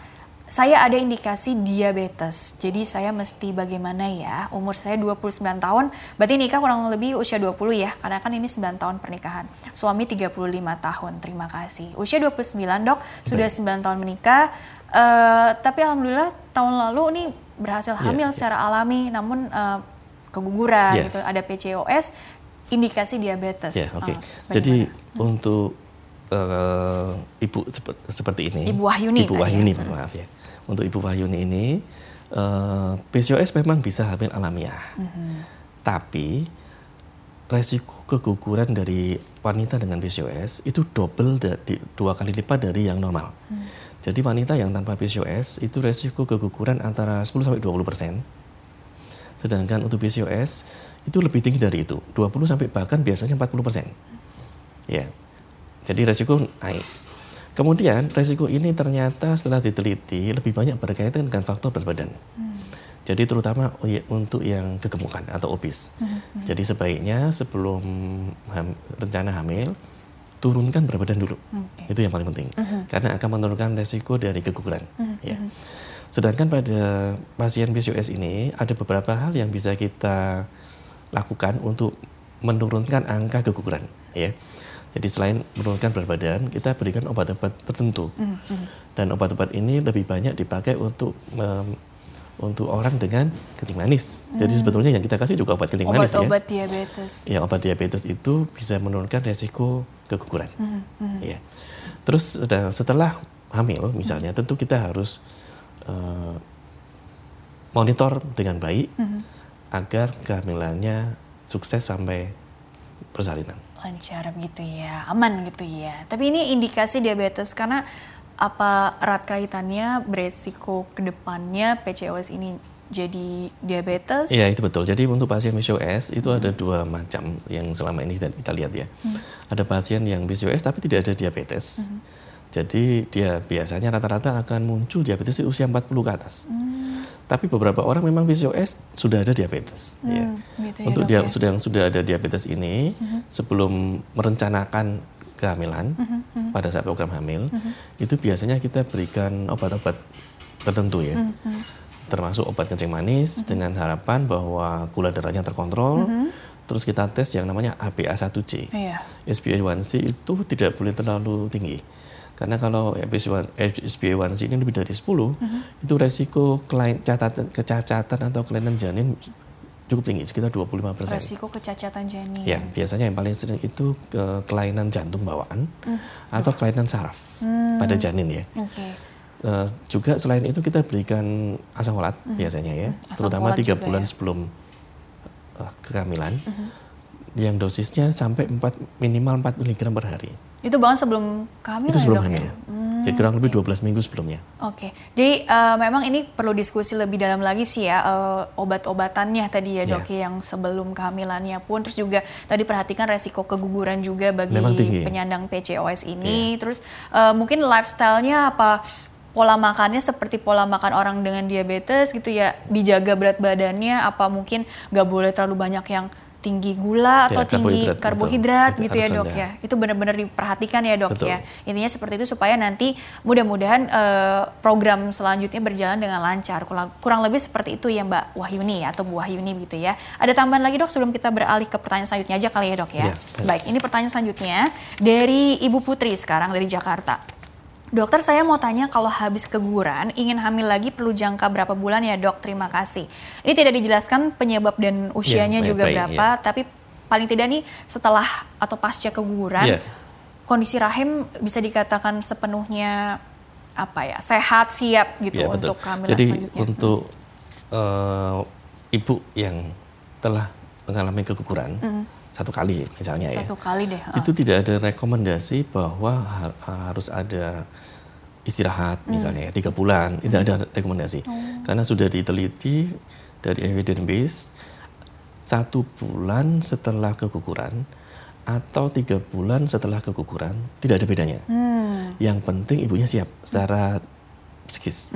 Saya ada indikasi diabetes, jadi saya mesti bagaimana ya? Umur saya 29 tahun, berarti nikah kurang lebih usia 20 ya, karena kan ini 9 tahun pernikahan. Suami 35 tahun, terima kasih. Usia 29 dok, sudah 9 tahun menikah, eh, tapi alhamdulillah tahun lalu ini berhasil Iya, hamil iya. secara alami, namun eh, keguguran Iya. gitu, ada PCOS, indikasi diabetes. Ya, oke. Eh, Jadi bagaimana? untuk eh, ibu sepe- seperti ini, Ibu Wahyuni Ibu tadi Wahyuni, ya. maaf ya. Untuk Ibu Wahyuni ini eh, PCOS memang bisa hamil alamiah, Mhm. tapi resiko keguguran dari wanita dengan PCOS itu double dari dua kali lipat dari yang normal. Hmm. Jadi wanita yang tanpa PCOS itu resiko keguguran antara 10 sampai 20 persen. Sedangkan untuk PCOS itu lebih tinggi dari itu, 20 sampai bahkan biasanya 40 persen. Ya, jadi resiko naik. Kemudian resiko ini ternyata setelah diteliti lebih banyak berkaitan dengan faktor berat badan. Jadi terutama untuk yang kegemukan atau obes. Jadi sebaiknya sebelum ham- rencana hamil turunkan berat badan dulu. Oke. Itu yang paling penting. Karena akan menurunkan resiko dari keguguran. Ya. Sedangkan pada pasien PCOS ini ada beberapa hal yang bisa kita lakukan untuk menurunkan angka keguguran. Ya. Jadi selain menurunkan berat badan, kita berikan obat-obat tertentu. Dan obat-obat ini lebih banyak dipakai untuk um, untuk orang dengan kencing manis. Jadi sebetulnya yang kita kasih juga obat kencing manis ya. Obat-obat diabetes. Ya, obat diabetes itu bisa menurunkan resiko keguguran. Ya. Terus setelah hamil misalnya, tentu kita harus eh, monitor dengan baik agar kehamilannya sukses sampai persalinan. Lancar gitu ya, aman gitu ya. Tapi ini indikasi diabetes karena apa erat kaitannya beresiko ke depannya PCOS ini jadi diabetes? Iya itu betul. Jadi untuk pasien PCOS itu ada dua macam yang selama ini kita, kita lihat ya. Ada pasien yang PCOS tapi tidak ada diabetes. Jadi dia biasanya rata-rata akan muncul diabetes di usia 40 ke atas. Tapi beberapa orang memang PCOS sudah ada diabetes. ya. gitu ya, Untuk dia ya. sudah yang sudah ada diabetes ini sebelum merencanakan kehamilan pada saat program hamil itu biasanya kita berikan obat-obat tertentu ya. Termasuk obat kencing manis dengan harapan bahwa gula darahnya terkontrol. Terus kita tes yang namanya HbA1c. Iya. SPA1C itu tidak boleh terlalu tinggi. Karena kalau SPA1C ini lebih dari 10, itu resiko kelain, catatan, kecacatan atau kelainan janin cukup tinggi, sekitar 25 persen. Resiko kecacatan janin. Ya, biasanya yang paling sering itu ke kelainan jantung bawaan atau kelainan saraf pada janin ya. Oke. Eh, juga selain itu kita berikan asam folat biasanya ya, Asam terutama tiga bulan ya. sebelum eh, kehamilan, yang dosisnya sampai 4, minimal 4 mg per hari. Itu bahkan sebelum kehamilan itu sebelum ya, dok hamil. ya? Hmm, Jadi kurang lebih 12 minggu sebelumnya. Oke, jadi eh, memang ini perlu diskusi lebih dalam lagi sih ya eh, obat-obatannya tadi ya Iya. dok ya, yang sebelum kehamilannya pun terus juga tadi perhatikan resiko keguguran juga bagi. Iya. penyandang PCOS ini, terus eh, mungkin lifestyle-nya apa pola makannya seperti pola makan orang dengan diabetes gitu ya dijaga berat badannya apa mungkin nggak boleh terlalu banyak yang tinggi gula atau Ya, tinggi karbohidrat, karbohidrat betul. gitu ya dok rendah. ya itu benar-benar diperhatikan ya dok Betul. ya intinya seperti itu supaya nanti mudah-mudahan eh, program selanjutnya berjalan dengan lancar kurang, kurang lebih seperti itu ya Mbak Wahyuni atau Bu Wahyuni gitu ya ada tambahan lagi dok sebelum kita beralih ke pertanyaan selanjutnya aja kali ya dok ya baik. baik ini pertanyaan selanjutnya dari Ibu Putri sekarang dari Jakarta Dokter saya mau tanya kalau habis keguguran ingin hamil lagi perlu jangka berapa bulan ya dok? Terima kasih. Ini tidak dijelaskan penyebab dan usianya baik, juga baik, berapa, tapi paling tidak nih setelah atau pasca keguguran Iya. kondisi rahim bisa dikatakan sepenuhnya apa ya sehat siap gitu Ya, betul. untuk kehamilan Jadi selanjutnya. untuk eh, ibu yang telah mengalami keguguran satu kali misalnya ya, Satu kali deh. itu tidak ada rekomendasi bahwa ha- harus ada istirahat misalnya ya tiga bulan. Tidak ada rekomendasi. Karena sudah diteliti dari evidence base satu bulan setelah keguguran atau tiga bulan setelah keguguran tidak ada bedanya. Hmm. yang penting ibunya siap secara psikis.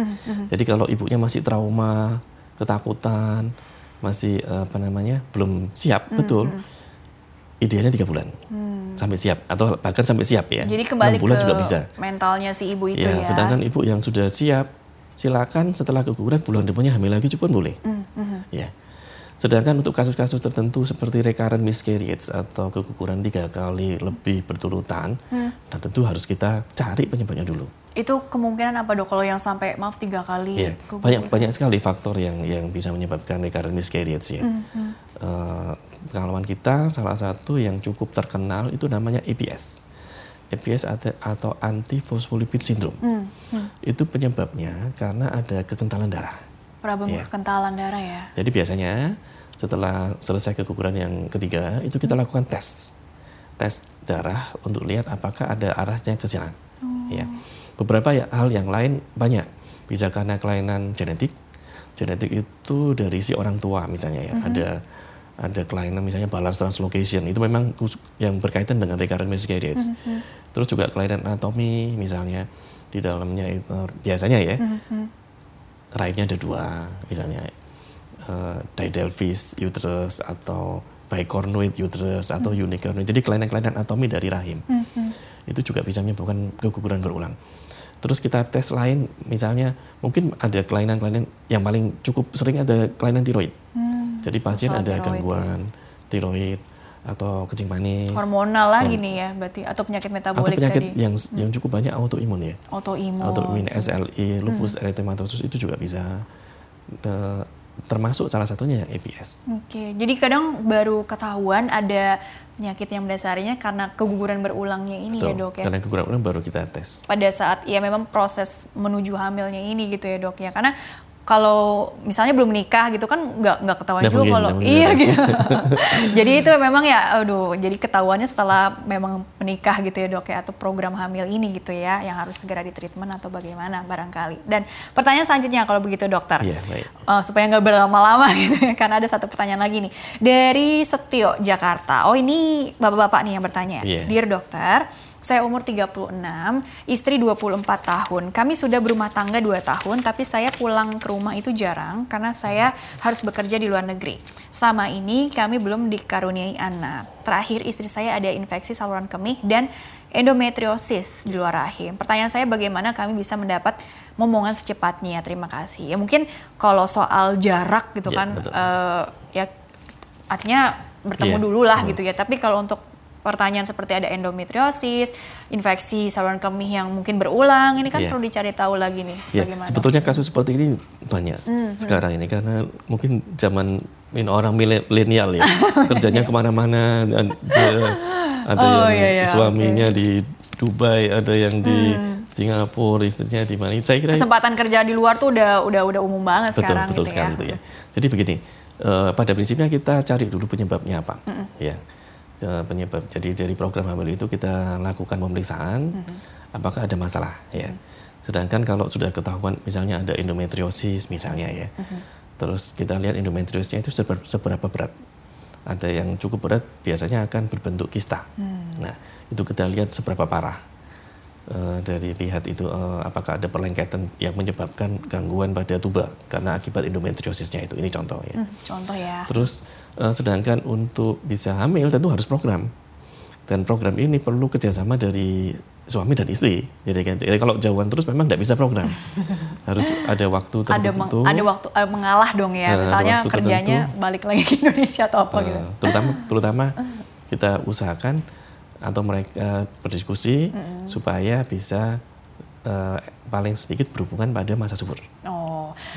Jadi kalau ibunya masih trauma ketakutan masih apa namanya belum siap betul idealnya tiga bulan. Sampai siap. Atau bahkan sampai siap ya. Jadi kembali bulan ke juga bisa. mentalnya si ibu itu ya, ya. sedangkan ibu yang sudah siap silakan setelah keguguran bulan depannya hamil lagi pun boleh. Hmm, ya sedangkan untuk kasus-kasus tertentu seperti recurrent miscarriage atau keguguran tiga kali lebih berturutan Hmm. nah tentu harus kita cari penyebabnya dulu Itu kemungkinan apa dok kalau yang sampai maaf tiga kali Iya, banyak banyak sekali faktor yang yang bisa menyebabkan recurrent miscarriage ya. Hmm, Eh, pengalaman kita salah satu yang cukup terkenal itu namanya EPS. EPS atau, anti-phospholipid syndrome. Hmm, Itu penyebabnya karena ada kekentalan darah. Problem Iya. kekentalan darah ya. Jadi biasanya setelah selesai keguguran yang ketiga itu kita lakukan tes. Tes darah untuk lihat apakah ada arahnya ke sana. Ya. Beberapa ya- hal yang lain banyak. Bisa karena kelainan genetik. Genetik itu dari si orang tua misalnya ya. Ada ada kelainan misalnya balance translocation. Itu memang yang berkaitan dengan recurrent miscarriage. Terus juga kelainan anatomi misalnya. Di dalamnya itu biasanya ya rahimnya ada dua misalnya. Uh, didelphys uterus atau bicornuate uterus atau unicornuate jadi kelainan-kelainan anatomi dari rahim. Itu juga bisa menyebabkan keguguran berulang terus kita tes lain misalnya mungkin ada kelainan-kelainan yang paling cukup sering ada kelainan tiroid jadi pasien ada tiroid, gangguan tiroid atau kencing manis. Hormonal lah gini ya, berarti atau penyakit metabolik atau penyakit tadi. yang yang cukup banyak autoimun ya. Autoimun. Autoimun SLE, lupus erythematosus itu juga bisa eh, termasuk salah satunya yang EPS. Oke, jadi kadang baru ketahuan ada penyakit yang mendasarinya karena keguguran berulangnya ini ya Betul. dok ya. Karena kekurangan baru kita tes. Pada saat ya memang proses menuju hamilnya ini gitu ya dok ya. Karena kalau misalnya belum nikah gitu kan nggak nggak ketahuan juga kalau iya gitu. [LAUGHS] jadi itu memang ya aduh jadi ketahuannya setelah memang menikah gitu ya dok ya atau program hamil ini gitu ya yang harus segera ditreatment atau bagaimana barangkali. Dan pertanyaan selanjutnya kalau begitu dokter. Iya, baik. Uh, supaya nggak berlama-lama [LAUGHS] gitu ya karena ada satu pertanyaan lagi nih dari Setio Jakarta. Oh ini bapak-bapak nih yang bertanya. Iya. Dear dokter, saya umur 36, istri 24 tahun. Kami sudah berumah tangga 2 tahun, tapi saya pulang ke rumah itu jarang karena saya harus bekerja di luar negeri. Selama ini kami belum dikaruniai anak. Terakhir istri saya ada infeksi saluran kemih dan endometriosis di luar rahim. Pertanyaan saya bagaimana kami bisa mendapat momongan secepatnya? Terima kasih. Ya mungkin kalau soal jarak gitu Ya, kan betul. eh, ya artinya bertemu Iya. dulu lah Hmm. gitu ya. Tapi kalau untuk pertanyaan seperti ada endometriosis, infeksi saluran kemih yang mungkin berulang, ini kan Iya. perlu dicari tahu lagi nih Ya, bagaimana. sebetulnya kasus seperti ini banyak Hmm, sekarang ini karena mungkin zaman ini orang milenial ya [LAUGHS] kerjanya ke mana-mana dan dia- ada Oh, yang iya, iya, suaminya di Dubai, ada yang di Hmm. Singapura, istrinya di mana. Saya kira Kesempatan kerja di luar tuh udah udah udah umum banget betul sekarang betul gitu sekali ya. itu ya. Jadi begini, eh, pada prinsipnya kita cari dulu penyebabnya apa, ya Penyebab. Jadi dari program hamil itu kita lakukan pemeriksaan, apakah ada masalah, ya. Sedangkan kalau sudah ketahuan misalnya ada endometriosis misalnya ya, terus kita lihat endometriosisnya itu seber- seberapa berat. Ada yang cukup berat biasanya akan berbentuk kista. Nah itu kita lihat seberapa parah. Eh, dari lihat itu eh, apakah ada perlengketan yang menyebabkan gangguan pada tuba karena akibat endometriosisnya itu ini contoh ya. Hmm, contoh ya. Terus sedangkan untuk bisa hamil tentu harus program dan program ini perlu kerjasama dari suami dan istri. Jadi, kan, jadi kalau jauhan terus memang tidak bisa program. [LAUGHS] harus ada waktu Ada tertentu. meng- ada waktu eh, mengalah dong ya. Nah, ada Misalnya kerjanya tertentu. balik lagi ke Indonesia atau apa gitu. [LAUGHS] Eh, terutama terutama kita usahakan atau mereka berdiskusi supaya bisa eh, paling sedikit berhubungan pada masa subur. Oh,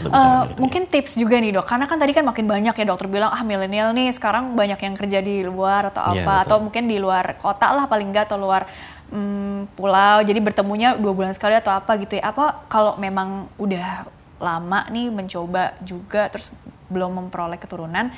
Ya. mungkin tips juga nih dok, karena kan tadi kan makin banyak ya dokter bilang ah milenial nih sekarang banyak yang kerja di luar atau Iya, apa, betul. atau mungkin di luar kota lah paling enggak atau luar mm, pulau, jadi bertemunya dua bulan sekali atau apa gitu ya. Apa kalau memang udah lama nih mencoba juga terus belum memperoleh keturunan,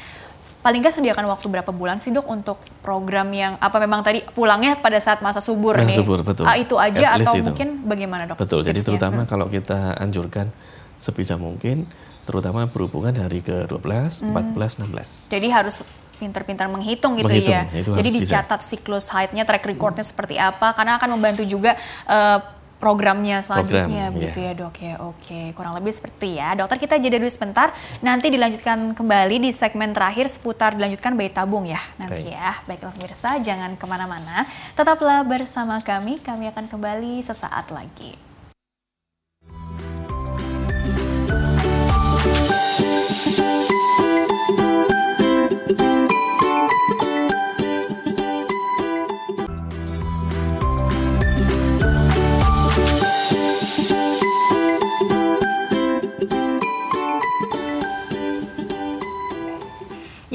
paling nggak sediakan waktu berapa bulan sih dok untuk program yang apa memang tadi pulangnya pada saat masa subur Masa nih? subur, betul. Ah, itu aja At atau itu. mungkin bagaimana dok? Betul. Jadi terutama kalau kita anjurkan sebisa mungkin, terutama berhubungan hari ke-12, 14, 16. Jadi harus pintar-pintar menghitung gitu Menghitung, ya. itu Jadi harus bisa. dicatat siklus haidnya, track recordnya seperti apa, karena akan membantu juga eh, programnya selanjutnya Program, begitu iya. ya dok ya. Oke, kurang lebih seperti ya. Dokter kita jeda dulu sebentar, nanti dilanjutkan kembali di segmen terakhir seputar dilanjutkan bayi tabung ya nanti Baik. ya. Baiklah pemirsa, jangan ke mana-mana, tetaplah bersama kami, kami akan kembali sesaat lagi.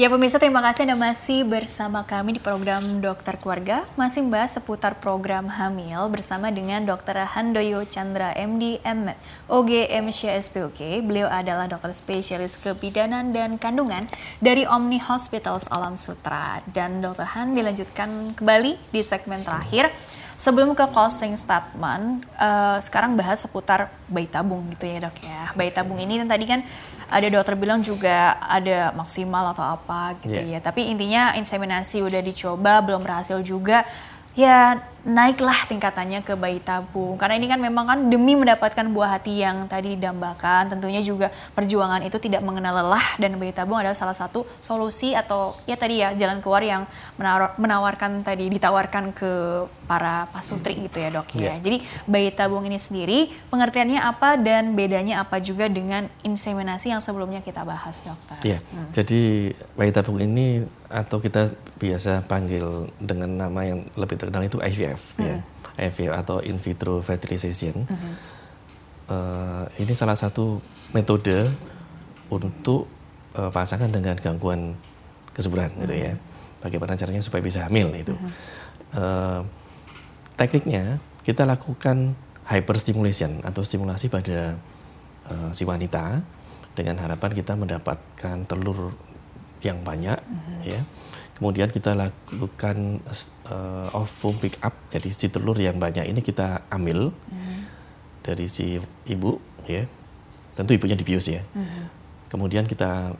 Ya pemirsa terima kasih Anda masih bersama kami di program Dokter Keluarga Masih membahas seputar program hamil bersama dengan Dr. Handoyo Chandra MD M OGM SPOK Beliau adalah dokter spesialis kebidanan dan kandungan dari Omni Hospitals Alam Sutra Dan Dr. Han dilanjutkan kembali di segmen terakhir Sebelum ke closing statement, eh, sekarang bahas seputar bayi tabung gitu ya dok ya. Bayi tabung ini kan tadi kan ada dokter bilang juga ada maksimal atau apa gitu Iya. ya. Tapi intinya inseminasi udah dicoba belum berhasil juga. Ya naiklah tingkatannya ke bayi tabung karena ini kan memang kan demi mendapatkan buah hati yang tadi dambakan tentunya juga perjuangan itu tidak mengenal lelah dan bayi tabung adalah salah satu solusi atau ya tadi ya jalan keluar yang menawar, menawarkan tadi ditawarkan ke para pasutri gitu ya dok ya. Yeah. Jadi bayi tabung ini sendiri pengertiannya apa dan bedanya apa juga dengan inseminasi yang sebelumnya kita bahas dokter. Iya. Yeah. Hmm. Jadi bayi tabung ini atau kita biasa panggil dengan nama yang lebih terkenal itu IVF mm -hmm. ya IVF atau in vitro fertilization mm -hmm. uh, ini salah satu metode untuk uh, pasangan dengan gangguan kesuburan mm -hmm. gitu ya bagaimana caranya supaya bisa hamil itu mm -hmm. uh, tekniknya kita lakukan hyperstimulation atau stimulasi pada uh, si wanita dengan harapan kita mendapatkan telur yang banyak mm -hmm. ya kemudian kita lakukan uh, ovum pick up jadi si telur yang banyak ini kita ambil mm -hmm. dari si ibu ya tentu ibunya dibius ya mm -hmm. kemudian kita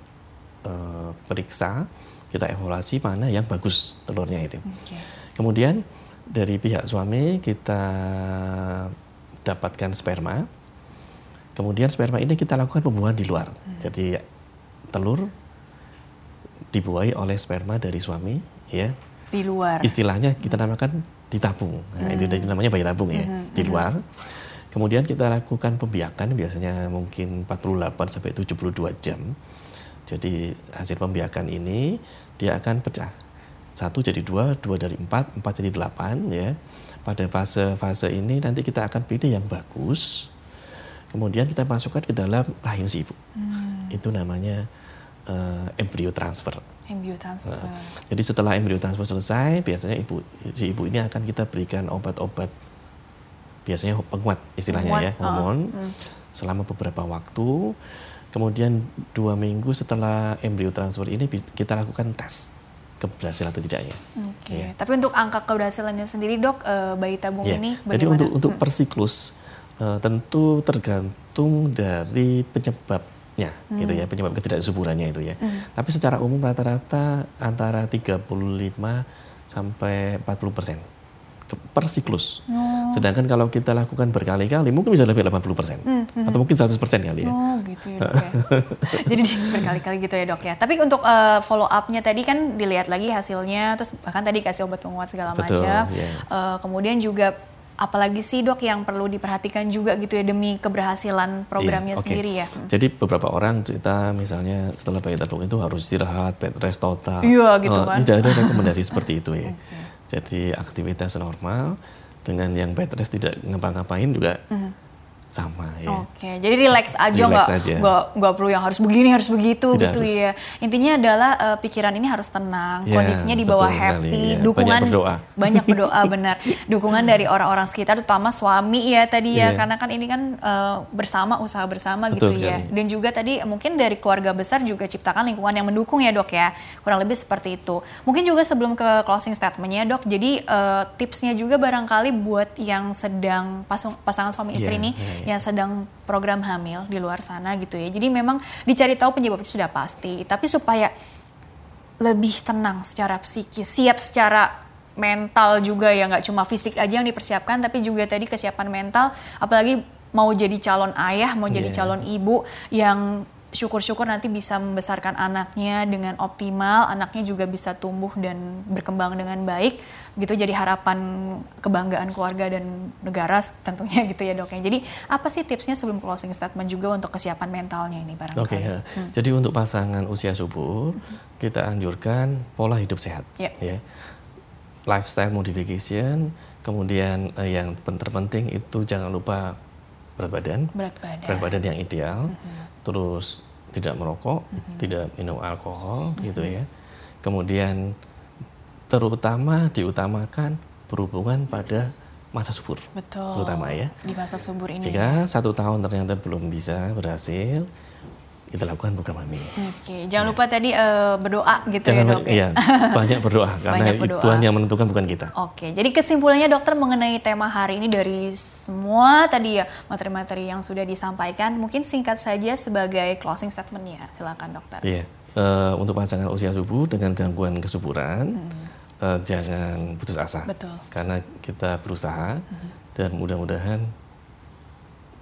uh, periksa kita evaluasi mana yang bagus telurnya itu okay. kemudian dari pihak suami kita dapatkan sperma kemudian sperma ini kita lakukan pembuahan di luar mm -hmm. jadi telur dibuahi oleh sperma dari suami ya. Di luar. Istilahnya kita namakan ditabung. Nah, hmm. itu namanya bayi tabung ya. Hmm. di hmm. luar. Kemudian kita lakukan pembiakan biasanya mungkin 48 sampai 72 jam. Jadi hasil pembiakan ini dia akan pecah. Satu jadi dua dua dari empat empat jadi delapan ya. Pada fase-fase ini nanti kita akan pilih yang bagus. Kemudian kita masukkan ke dalam rahim si ibu. Hmm. itu namanya uh, embrio transfer. Embrio transfer. Uh, jadi setelah embrio transfer selesai, biasanya ibu si ibu ini akan kita berikan obat-obat biasanya penguat istilahnya penguat, ya ah, hormon uh, hmm. selama beberapa waktu. Kemudian dua minggu setelah embrio transfer ini kita lakukan tes keberhasilan atau tidaknya. Oke. Okay. Ya. Tapi untuk angka keberhasilannya sendiri dok, uh, bayi tabung ya. ini bagaimana? Jadi untuk untuk hmm. per siklus uh, tentu tergantung dari penyebab ya hmm. gitu ya penyebab ketidaksuburannya itu ya. Hmm. Tapi secara umum rata-rata antara 35 sampai 40 persen per siklus. Oh. Sedangkan kalau kita lakukan berkali-kali mungkin bisa lebih 80 persen hmm, hmm. atau mungkin 100 persen kali ya. Oh gitu ya dok ya. [LAUGHS] Jadi berkali-kali gitu ya dok ya. Tapi untuk uh, follow up-nya tadi kan dilihat lagi hasilnya, terus bahkan tadi kasih obat penguat segala macam. Yeah. Iya. Uh, kemudian juga apalagi sih dok yang perlu diperhatikan juga gitu ya demi keberhasilan programnya iya, okay. sendiri ya. Jadi beberapa orang cerita misalnya setelah bayi tabung itu harus istirahat, bed rest total. Iya gitu kan. Tidak ada [LAUGHS] rekomendasi seperti itu ya. Okay. Jadi aktivitas normal dengan yang bed rest tidak ngapa-ngapain juga mm -hmm sama ya. Oke, jadi relax aja nggak nggak perlu yang harus begini harus begitu Tidak gitu harus. ya. Intinya adalah uh, pikiran ini harus tenang, ya, kondisinya di bawah happy, ya. dukungan banyak berdoa, [LAUGHS] banyak berdoa benar, dukungan dari orang-orang sekitar, terutama suami ya tadi ya, ya. karena kan ini kan uh, bersama usaha bersama Betul gitu ya. sekali. ya. Dan juga tadi mungkin dari keluarga besar juga ciptakan lingkungan yang mendukung ya dok ya, kurang lebih seperti itu. Mungkin juga sebelum ke closing statementnya dok, jadi uh, tipsnya juga barangkali buat yang sedang pasang, pasangan suami istri yeah, ini. Yeah, yang sedang program hamil di luar sana gitu ya. Jadi memang dicari tahu penyebab itu sudah pasti, tapi supaya lebih tenang secara psikis, siap secara mental juga ya nggak cuma fisik aja yang dipersiapkan tapi juga tadi kesiapan mental apalagi mau jadi calon ayah mau jadi yeah. calon ibu yang syukur-syukur nanti bisa membesarkan anaknya dengan optimal, anaknya juga bisa tumbuh dan berkembang dengan baik, gitu jadi harapan kebanggaan keluarga dan negara tentunya [LAUGHS] gitu ya dok ya. Jadi apa sih tipsnya sebelum closing statement juga untuk kesiapan mentalnya ini barangkali? Oke, okay, ya. hmm. jadi untuk pasangan usia subur hmm. kita anjurkan pola hidup sehat, yeah. ya, lifestyle modification, kemudian eh, yang terpenting itu jangan lupa berat badan, berat badan, berat badan yang ideal. Hmm terus tidak merokok, mm-hmm. tidak minum alkohol mm-hmm. gitu ya. Kemudian terutama diutamakan berhubungan pada masa subur. Betul. Terutama ya. Di masa subur ini. Jika satu tahun ternyata belum bisa berhasil, kita lakukan program ini. Oke, jangan ya. lupa tadi uh, berdoa gitu jangan, ya dok. Ya? Iya, banyak berdoa [LAUGHS] karena banyak berdoa. Tuhan yang menentukan bukan kita. Oke, jadi kesimpulannya dokter mengenai tema hari ini dari semua tadi ya materi-materi yang sudah disampaikan, mungkin singkat saja sebagai closing statementnya. Silakan dokter. Iya, uh, untuk pasangan usia subur dengan gangguan kesuburan, hmm. uh, jangan putus asa. Betul. Karena kita berusaha hmm. dan mudah-mudahan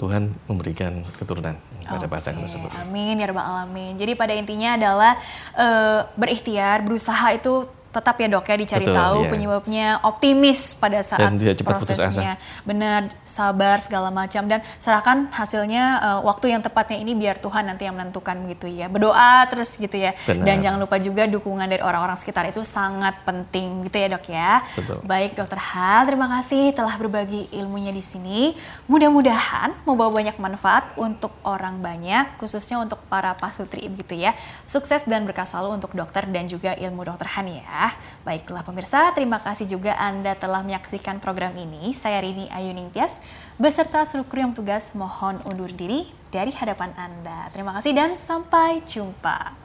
Tuhan memberikan keturunan pada okay. pasangan tersebut. Amin ya rabbal alamin. Jadi pada intinya adalah uh, berikhtiar, berusaha itu tetap ya dok ya dicari Betul, tahu yeah. penyebabnya optimis pada saat dan cepat prosesnya. Benar sabar segala macam. Dan serahkan hasilnya uh, waktu yang tepatnya ini biar Tuhan nanti yang menentukan gitu ya. Berdoa terus gitu ya. Benar. dan jangan lupa juga dukungan dari orang-orang sekitar itu sangat penting gitu ya dok ya. Betul. baik dokter Hal terima kasih telah berbagi ilmunya di sini. Mudah-mudahan membawa banyak manfaat untuk orang banyak khususnya untuk para pasutri gitu ya. Sukses dan berkah selalu untuk dokter dan juga ilmu dokter Han Ya. Baiklah pemirsa, terima kasih juga Anda telah menyaksikan program ini. Saya Rini Ayuning Pias, beserta seluruh kru yang tugas mohon undur diri dari hadapan Anda. Terima kasih dan sampai jumpa.